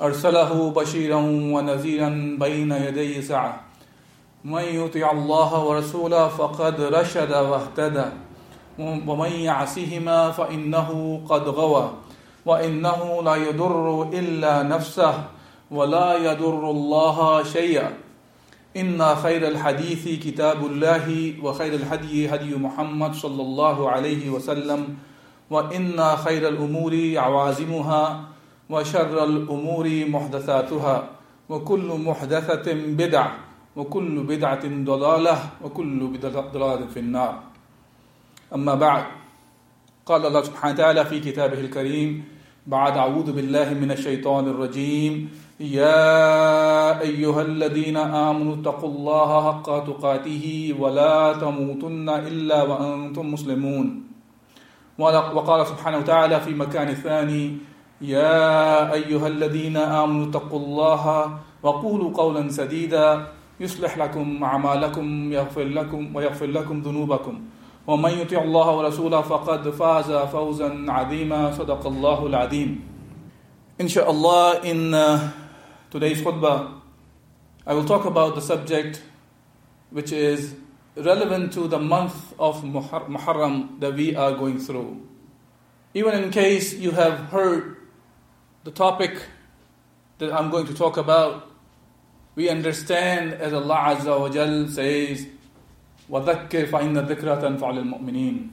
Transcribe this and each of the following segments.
أرسله بشيرا ونذيرا بين يدي سعة. من يطع الله ورسوله فقد رشد واهتدى. ومن يعصهما فإنه قد غوى. وإنه لا يضر إلا نفسه ولا يضر الله شيئا. إن خير الحديث كتاب الله وخير الهدي هدي محمد صلى الله عليه وسلم. وإن خير الأمور عوازمها. وشر الأمور محدثاتها وكل محدثة بدعة وكل بدعة ضلالة وكل ضلالة في النار. أما بعد قال الله سبحانه وتعالى في كتابه الكريم بعد أعوذ بالله من الشيطان الرجيم يا أيها الذين آمنوا اتقوا الله حق تقاته ولا تموتن إلا وأنتم مسلمون. وقال سبحانه وتعالى في مكان ثاني يا أيها الذين آمنوا اتقوا الله وقولوا قولا سديدا يصلح لكم أعمالكم يغفر لكم ويغفر لكم ذنوبكم ومن يطع الله ورسوله فقد فاز فوزا عظيما صدق الله العظيم Inshallah, in uh, today's khutbah, I will talk about the subject which is relevant to the month of Muharram that we are going through. Even in case you have heard the topic that I'm going to talk about, we understand as Allah Azza wa Jal says, وَذَكِّرْ فَإِنَّ الذِّكْرَ تَنْفَعُ لِلْمُؤْمِنِينَ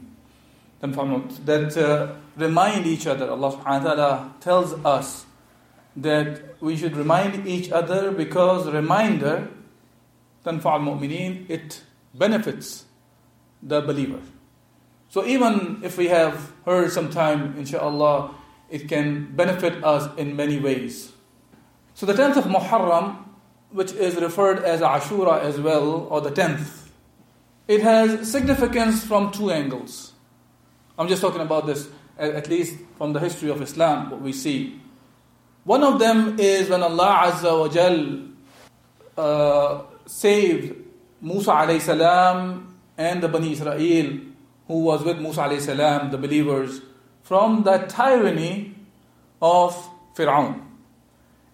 That uh, remind each other. Allah subhanahu wa ta'ala tells us that we should remind each other because reminder, تَنْفَعُ الْمُؤْمِنِينَ, it benefits the believer. So even if we have heard sometime, inshallah, it can benefit us in many ways. So the 10th of Muharram, which is referred as Ashura as well, or the 10th, it has significance from two angles. I'm just talking about this, at least from the history of Islam, what we see. One of them is when Allah Azza wa Jal uh, saved Musa alayhi salam and the Bani Israel who was with Musa alayhi salam, the believers, from the tyranny of Fir'aun.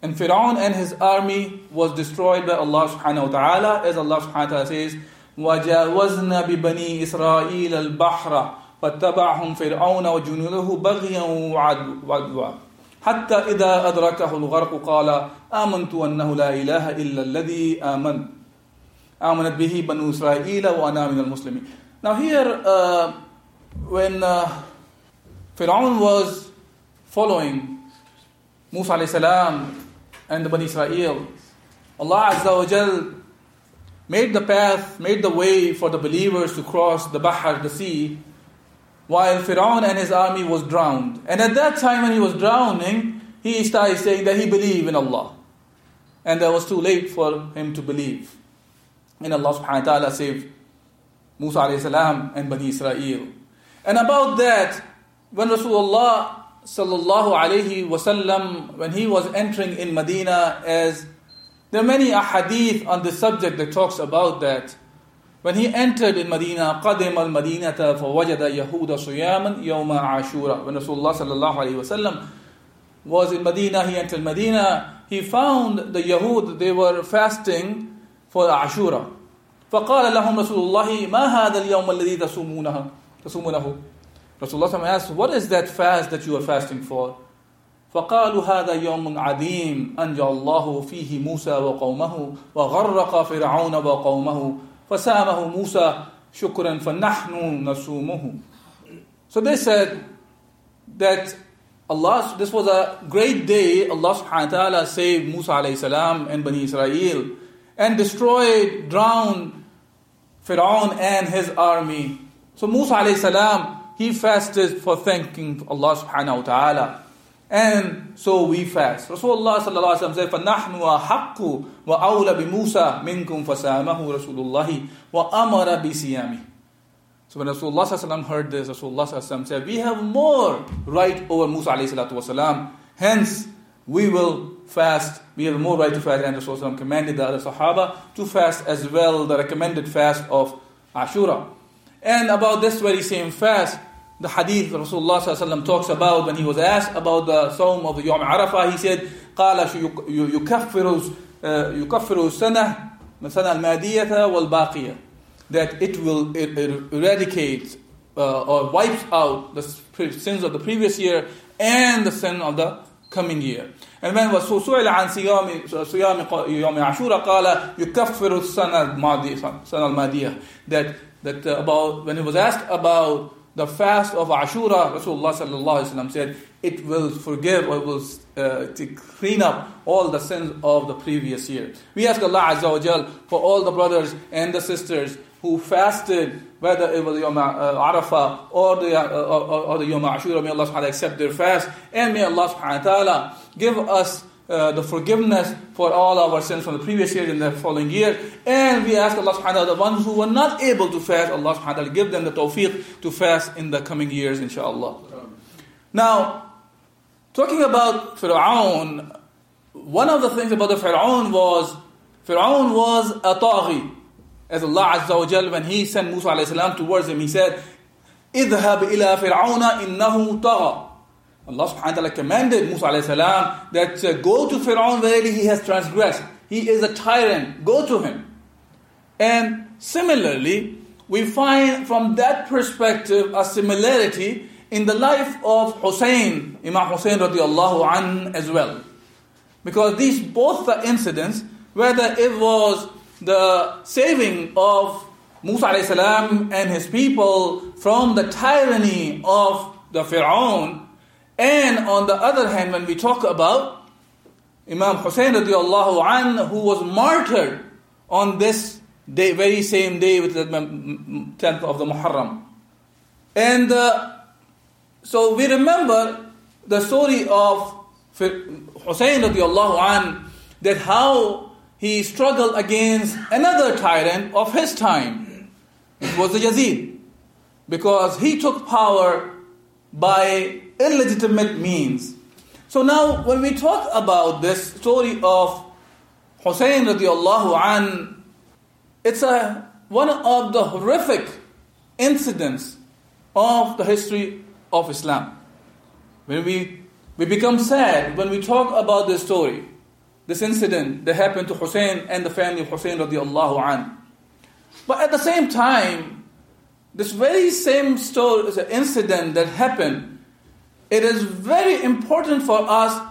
And Fir'aun and his army was destroyed by Allah subhanahu wa ta'ala, as Allah subhanahu wa ta'ala says, وَجَاوَزْنَا بِبَنِي إِسْرَائِيلَ الْبَحْرَ فَاتَّبَعْهُمْ فِرْعَوْنَ وَجُنُودُهُ بَغْيًا وَعَدْوًا حتى إذا أدركه الغرق قال آمنت أنه لا إله إلا الذي آمن آمنت به بنو إسرائيل وأنا من المسلمين Now here, uh, when uh, Fir'aun was following Musa alayhi and the Bani Israel, Allah Azza wa Jal made the path, made the way for the believers to cross the Bahar, the sea, while Fir'aun and his army was drowned. And at that time when he was drowning, he started saying that he believed in Allah. And that was too late for him to believe. And Allah subhanahu wa ta'ala saved Musa alayhi and Bani Israel. And about that, when Rasulullah sallallahu alayhi wasallam, when he was entering in Medina, as there are many ahadith on this subject that talks about that. When he entered in Medina, قدم المدينة فوجد يهود صياما يوم عاشوراء. When Rasulullah sallallahu alayhi wasallam was in Medina, he entered Medina, he found the Yahud, they were fasting for Ashura. فقال لهم رسول الله ما هذا اليوم الذي تصومونه تصومونه Rasulullah asked, What is that fast that you are fasting for? فقالوا هذا يوم عظيم أنجى الله فيه موسى وقومه وغرق فرعون وقومه فسامه موسى شكرا فنحن نسومه So they said that Allah, this was a great day. Allah subhanahu wa ta'ala saved Musa alayhi salam and Bani Israel and destroyed, drowned Fir'aun and his army. So Musa alayhi salam, he fasted for thanking Allah subhanahu wa ta'ala. And so we fast. Rasulullah sallallahu alaihi wasallam said, فَنَحْنُ أَحَقُّ وَأَوْلَ بِمُوسَى مِنْكُمْ فَسَامَهُ رَسُولُ اللَّهِ وَأَمَرَ بِسِيَامِهِ So when Rasulullah sallallahu heard this, Rasulullah sallallahu said, we have more right over Musa alayhi salatu wasalam. Hence, we will fast. We have more right to fast. And Rasulullah commanded the other Sahaba to fast as well, the recommended fast of Ashura. And about this very same fast, the hadith Rasulullah talks about when he was asked about the Sawm of the Yom Arafah, he said, قال يكفر يكفر السنة سنة المادية والباقية that it will it, it eradicate uh, or wipes out the sins of the previous year and the sin of the coming year. And when was سئل عن صيام صيام يوم عاشوراء قال يكفر السنة الماضية السنة الماضية that that uh, about when he was asked about the fast of Ashura, Rasulullah said, it will forgive or will uh, to clean up all the sins of the previous year. We ask Allah Azza wa Jal for all the brothers and the sisters who fasted, whether it was Yom uh, Arafah or the, uh, or, or the Yom Ashura, may Allah subhanahu accept their fast, and may Allah subhanahu wa ta'ala give us uh, the forgiveness for all our sins from the previous year and the following year. And we ask Allah subhanahu wa ta'ala, the ones who were not able to fast, Allah subhanahu wa ta'ala give them the tawfiq to fast in the coming years, inshallah. Now, talking about Fir'aun, one of the things about the Fir'aun was, Fir'aun was a taghi. As Allah Azza wa Jal, when He sent Musa alayhi salam towards him, He said, اذهب إلى فرعون إنه طغى Allah subhanahu wa ta'ala commanded Musa alayhi salam that uh, go to Fir'aun verily he has transgressed. He is a tyrant. Go to him. And similarly, we find from that perspective a similarity in the life of Hussein, Imam Hussein radiallahu an as well. Because these both the incidents, whether it was the saving of Musa alayhi salam and his people from the tyranny of the Fir'aun, and on the other hand, when we talk about Imam Hussein radiallahu an, who was martyred on this day, very same day, with the 10th of the Muharram. And uh, so we remember the story of Hussein radiallahu an, that how he struggled against another tyrant of his time. It was the Yazid. Because he took power by illegitimate means. So now, when we talk about this story of Hussein radiallahu an, it's a, one of the horrific incidents of the history of Islam. When we, we become sad when we talk about this story, this incident that happened to Hussein and the family of Hussein radiallahu an. But at the same time, this very same story, incident that happened it is very important for us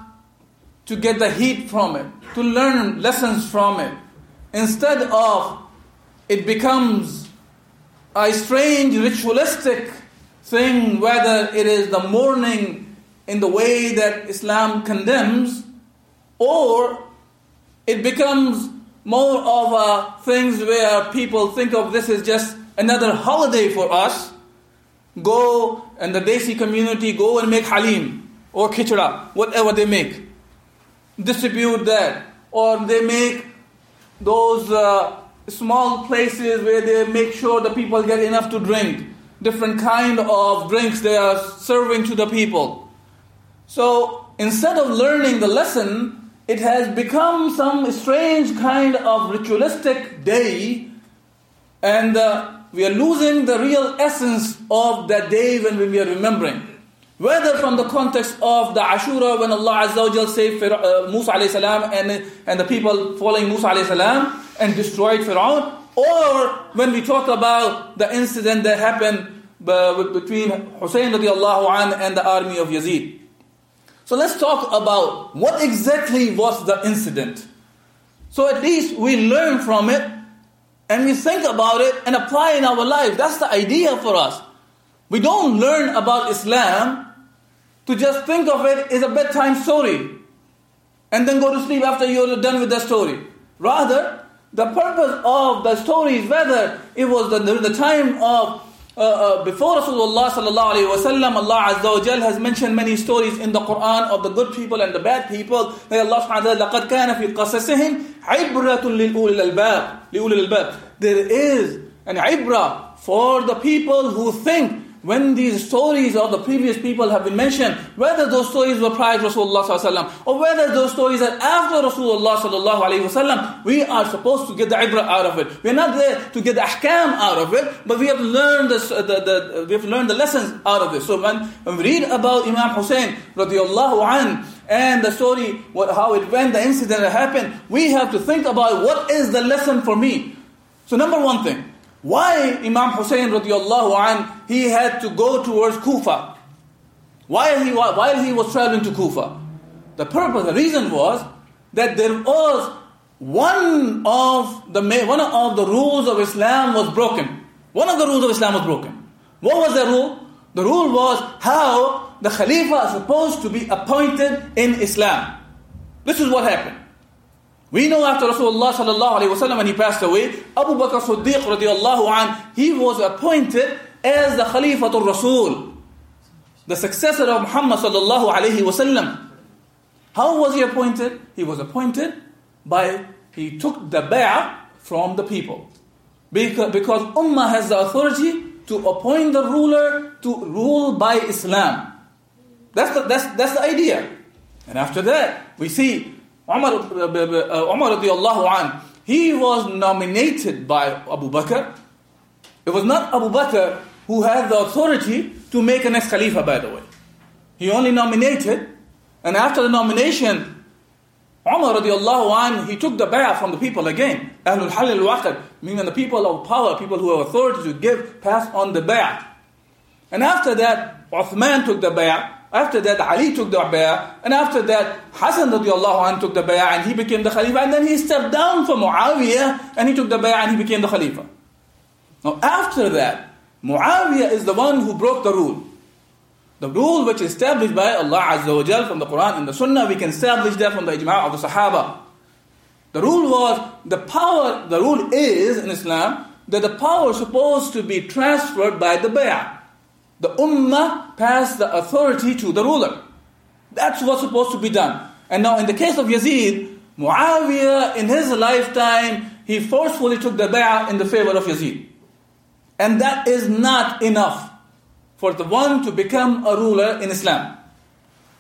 to get the heat from it, to learn lessons from it, instead of it becomes a strange ritualistic thing, whether it is the mourning in the way that Islam condemns, or it becomes more of a things where people think of this as just another holiday for us Go and the Desi community go and make halim or khichda, whatever they make. Distribute that. Or they make those uh, small places where they make sure the people get enough to drink. Different kind of drinks they are serving to the people. So instead of learning the lesson, it has become some strange kind of ritualistic day and uh, we are losing the real essence of that day when we are remembering. Whether from the context of the Ashura when Allah Azza wa saved uh, Musa alayhi salam and, and the people following Musa alayhi salam and destroyed Fir'aun, or when we talk about the incident that happened between Hussein an and the army of Yazid. So let's talk about what exactly was the incident. So at least we learn from it and we think about it and apply in our life. That's the idea for us. We don't learn about Islam to just think of it as a bedtime story and then go to sleep after you're done with the story. Rather, the purpose of the story is whether it was the, the time of uh, uh, before Rasulullah sallallahu alaihi wasallam, Allah Azza wa Jal has mentioned many stories in the Quran of the good people and the bad people. That Allah subhanahu wa ta'ala, لَقَدْ كَانَ فِي قَصَصِهِمْ عِبْرَةٌ لِلْأُولِي الْأَلْبَابِ لِأُولِي الْأَلْبَابِ There is an ibra for the people who think when these stories of the previous people have been mentioned, whether those stories were prior to Rasulullah or whether those stories are after Rasulullah we are supposed to get the ibra out of it. We're not there to get the ahkam out of it, but we have learned learn the, the, we have to learn the lessons out of it. So when, when we read about Imam Hussein radiallahu an, and the story, what, how it went, the incident that happened, we have to think about what is the lesson for me. So number one thing, why Imam Hussein radiallahu an, he had to go towards Kufa? While he, while he was traveling to Kufa. The purpose, the reason was that there was one of the one of the rules of Islam was broken. One of the rules of Islam was broken. What was the rule? The rule was how the Khalifa is supposed to be appointed in Islam. This is what happened. We know after Rasulullah sallallahu alayhi wasallam when he passed away, Abu Bakr Siddiq radiallahu an, he was appointed as the Khalifatul Rasul, the successor of Muhammad sallallahu alayhi wasallam. How was he appointed? He was appointed by, he took the bay'ah from the people. Because, because Ummah has the authority to appoint the ruler to rule by Islam. That's the, that's, that's the idea. And after that, we see Umar, uh, Umar radiallahu an, he was nominated by Abu Bakr. It was not Abu Bakr who had the authority to make a next Khalifa, by the way. He only nominated, and after the nomination, Umar radiallahu an, he took the bay'ah from the people again. Ahlul Halil al meaning the people of power, people who have authority to give, pass on the bay'ah. And after that, Uthman took the bay'ah. After that, Ali took the bay'ah, and after that, Hassan radiallahu anh took the bay'ah and he became the Khalifa, and then he stepped down from Muawiyah and he took the bay'ah and he became the Khalifa. Now, after that, Muawiyah is the one who broke the rule. The rule which is established by Allah Azza wa from the Quran and the Sunnah, we can establish that from the ijma' of the Sahaba. The rule was, the power, the rule is in Islam, that the power is supposed to be transferred by the bay'ah the ummah passed the authority to the ruler. That's what's supposed to be done. And now in the case of Yazid, Muawiyah in his lifetime, he forcefully took the bay'ah in the favor of Yazid. And that is not enough for the one to become a ruler in Islam.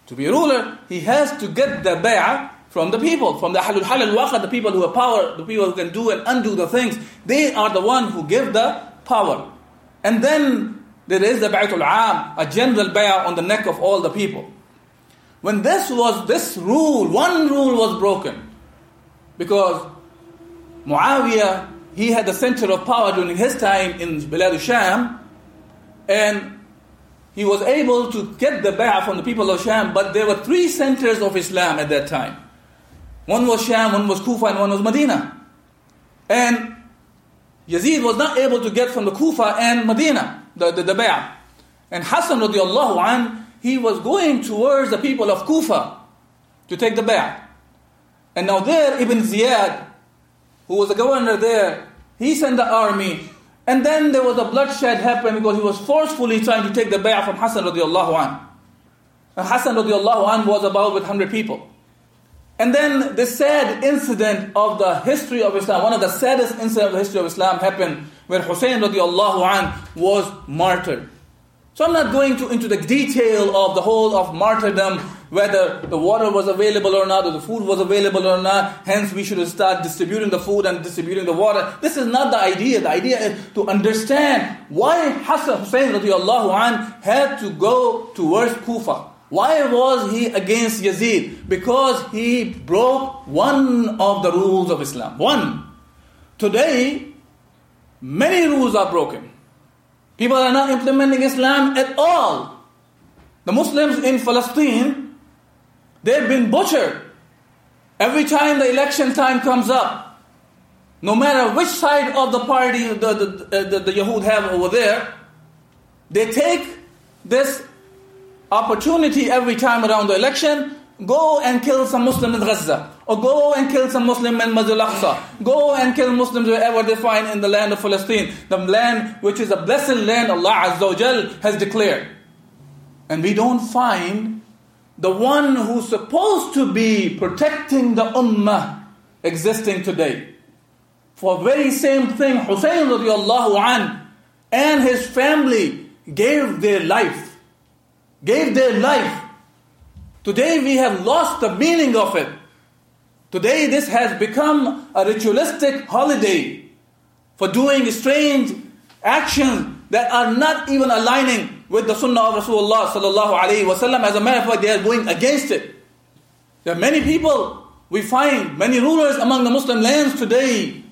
To be a ruler, he has to get the bay'ah from the people, from the halul halal waqa, the people who have power, the people who can do and undo the things. They are the one who give the power. And then there is the Bay'atul Am, a general bay'ah on the neck of all the people. When this was, this rule, one rule was broken. Because Muawiyah, he had the center of power during his time in Bilad Sham, and he was able to get the bay'ah from the people of Sham, but there were three centers of Islam at that time. One was Sham, one was Kufa, and one was Medina. And Yazid was not able to get from the Kufa and Medina the, the, the bay'ah. And Hassan radiallahu an, he was going towards the people of Kufa to take the bay'ah. And now there, Ibn Ziyad, who was the governor there, he sent the army. And then there was a bloodshed happened because he was forcefully trying to take the bay'ah from Hassan radiallahu an. And Hassan radiallahu an was about with 100 people. And then the sad incident of the history of Islam, one of the saddest incidents of the history of Islam happened where Hussein radiallahu an was martyred. So I'm not going to, into the detail of the whole of martyrdom, whether the water was available or not, or the food was available or not. Hence, we should start distributing the food and distributing the water. This is not the idea. The idea is to understand why Hassan Hussein radiallahu an had to go towards Kufa. Why was he against Yazid? Because he broke one of the rules of Islam. One. Today, Many rules are broken. People are not implementing Islam at all. The Muslims in Palestine, They've been butchered. Every time the election time comes up, no matter which side of the party the, the, the, the Yahud have over there, they take this opportunity every time around the election go and kill some Muslim in Gaza, or go and kill some Muslim in Masjid al-Aqsa, go and kill Muslims wherever they find in the land of Palestine, the land which is a blessed land Allah Azza wa Jal has declared. And we don't find the one who's supposed to be protecting the ummah existing today. For very same thing, Hussein radiallahu an and his family gave their life. Gave their life. Today we have lost the meaning of it. Today this has become a ritualistic holiday for doing strange actions that are not even aligning with the sunnah of Rasulullah sallallahu alaihi wasallam. As a matter of fact, they are going against it. There are many people, we find many rulers among the Muslim lands today,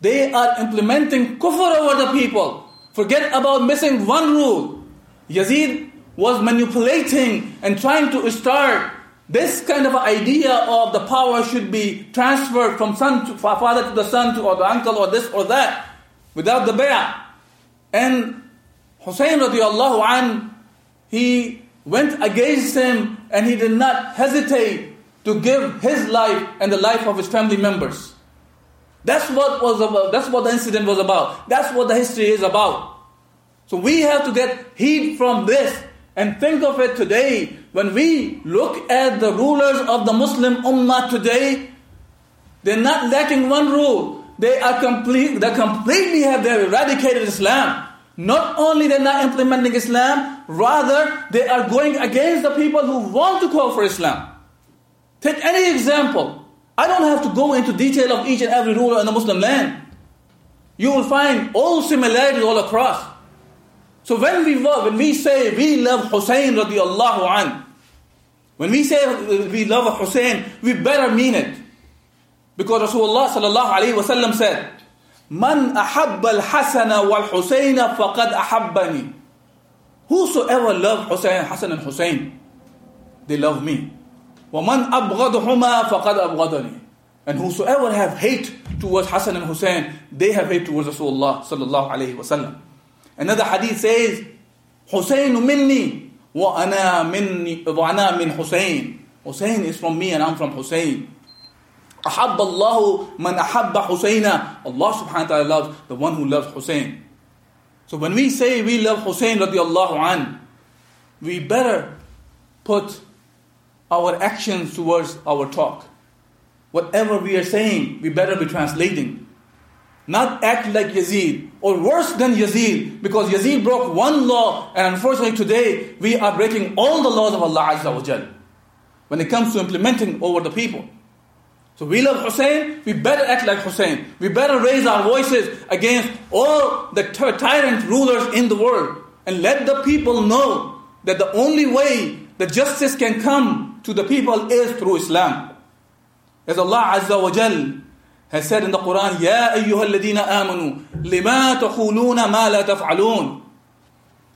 they are implementing kufr over the people. Forget about missing one rule. Yazid was manipulating and trying to start this kind of idea of the power should be transferred from son to father to the son to or the uncle or this or that without the bay'ah. And Hussein radiallahu an, he went against him and he did not hesitate to give his life and the life of his family members. That's what was about, that's what the incident was about. That's what the history is about. So we have to get heat from this and think of it today. When we look at the rulers of the Muslim Ummah today, they're not lacking one rule. They are complete, they completely have they eradicated Islam. Not only they're not implementing Islam, rather they are going against the people who want to call for Islam. Take any example. I don't have to go into detail of each and every ruler in the Muslim land. You will find all similarities all across. So when we when we say we love Hussein radiallahu an, when we say we love Hussein, we better mean it. Because Rasulullah sallallahu alayhi wa sallam said, Man ahabba al-Hasana wal-Husayna faqad ahabbani. Whosoever love Hussein, Hassan and Hussein, they love me. وَمَنْ أَبْغَضُهُمَا فَقَدْ أَبْغَضَنِي And whosoever have hate towards Hassan and Hussein, they have hate towards Rasulullah sallallahu alayhi wa sallam. Another hadith says, Hussein minni wa ana minni wa ana min Hussein. Hussein is from me and I'm from Hussein. أحب الله من أحب حسينا Allah subhanahu wa ta'ala loves the one who loves Hussein. So when we say we love Hussein radiallahu an, we better put our actions towards our talk. Whatever we are saying, we better be translating. Not act like Yazid, or worse than Yazid, because Yazid broke one law, and unfortunately today we are breaking all the laws of Allah Azza wa Jal when it comes to implementing over the people. So we love Hussein, we better act like Hussein. We better raise our voices against all the tyrant rulers in the world and let the people know that the only way that justice can come to the people is through Islam. As Allah Azza wa Jal has said in the Quran, Ya ayyuhalladina amanu, lima tahuluna ma la taf'alun.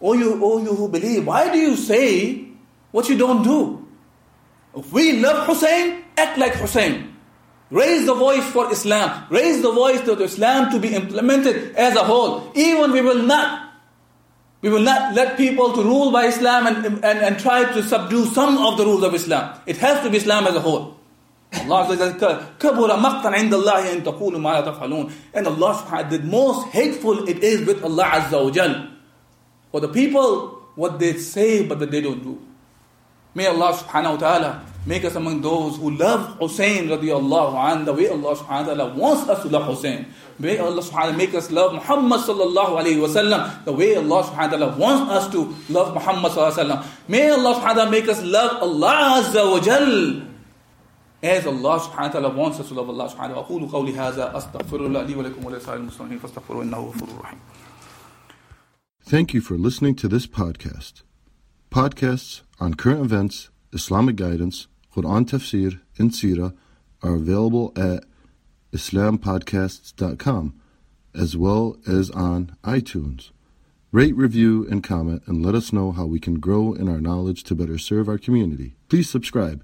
O you, o you who believe, why do you say what you don't do? If we love Hussein, act like Hussein. Raise the voice for Islam. Raise the voice that Islam to be implemented as a whole. Even we will not we will not let people to rule by Islam and, and, and try to subdue some of the rules of Islam. It has to be Islam as a whole. Allah says, كَبُرَ مَقْتًا عِنْدَ اللَّهِ أَن تَقُولُوا مَا لَا تَفْعَلُونَ And Allah subhanahu the most hateful it is with Allah Azza wa Jal. For the people, what they say but that they don't do. May Allah subhanahu wa ta'ala make us among those who love Hussein radiallahu an the way Allah subhanahu wa ta'ala wants us to love Hussein. May Allah subhanahu wa ta'ala make us love Muhammad sallallahu alayhi wa sallam the way Allah subhanahu wa ta'ala wants us to love Muhammad sallallahu alayhi wa sallam. May Allah subhanahu wa ta'ala make us love Allah azza wa jal as Allah subhanahu wa ta'ala wants us to love Allah subhanahu wa ta'ala. أقول قولي هذا أستغفر الله لي ولكم ولسائر المسلمين فاستغفروه إنه غفور رحيم. Thank you for listening to this podcast. Podcasts on current events, Islamic guidance, Quran tafsir, and Sirah are available at islampodcasts.com as well as on iTunes. Rate, review, and comment and let us know how we can grow in our knowledge to better serve our community. Please subscribe.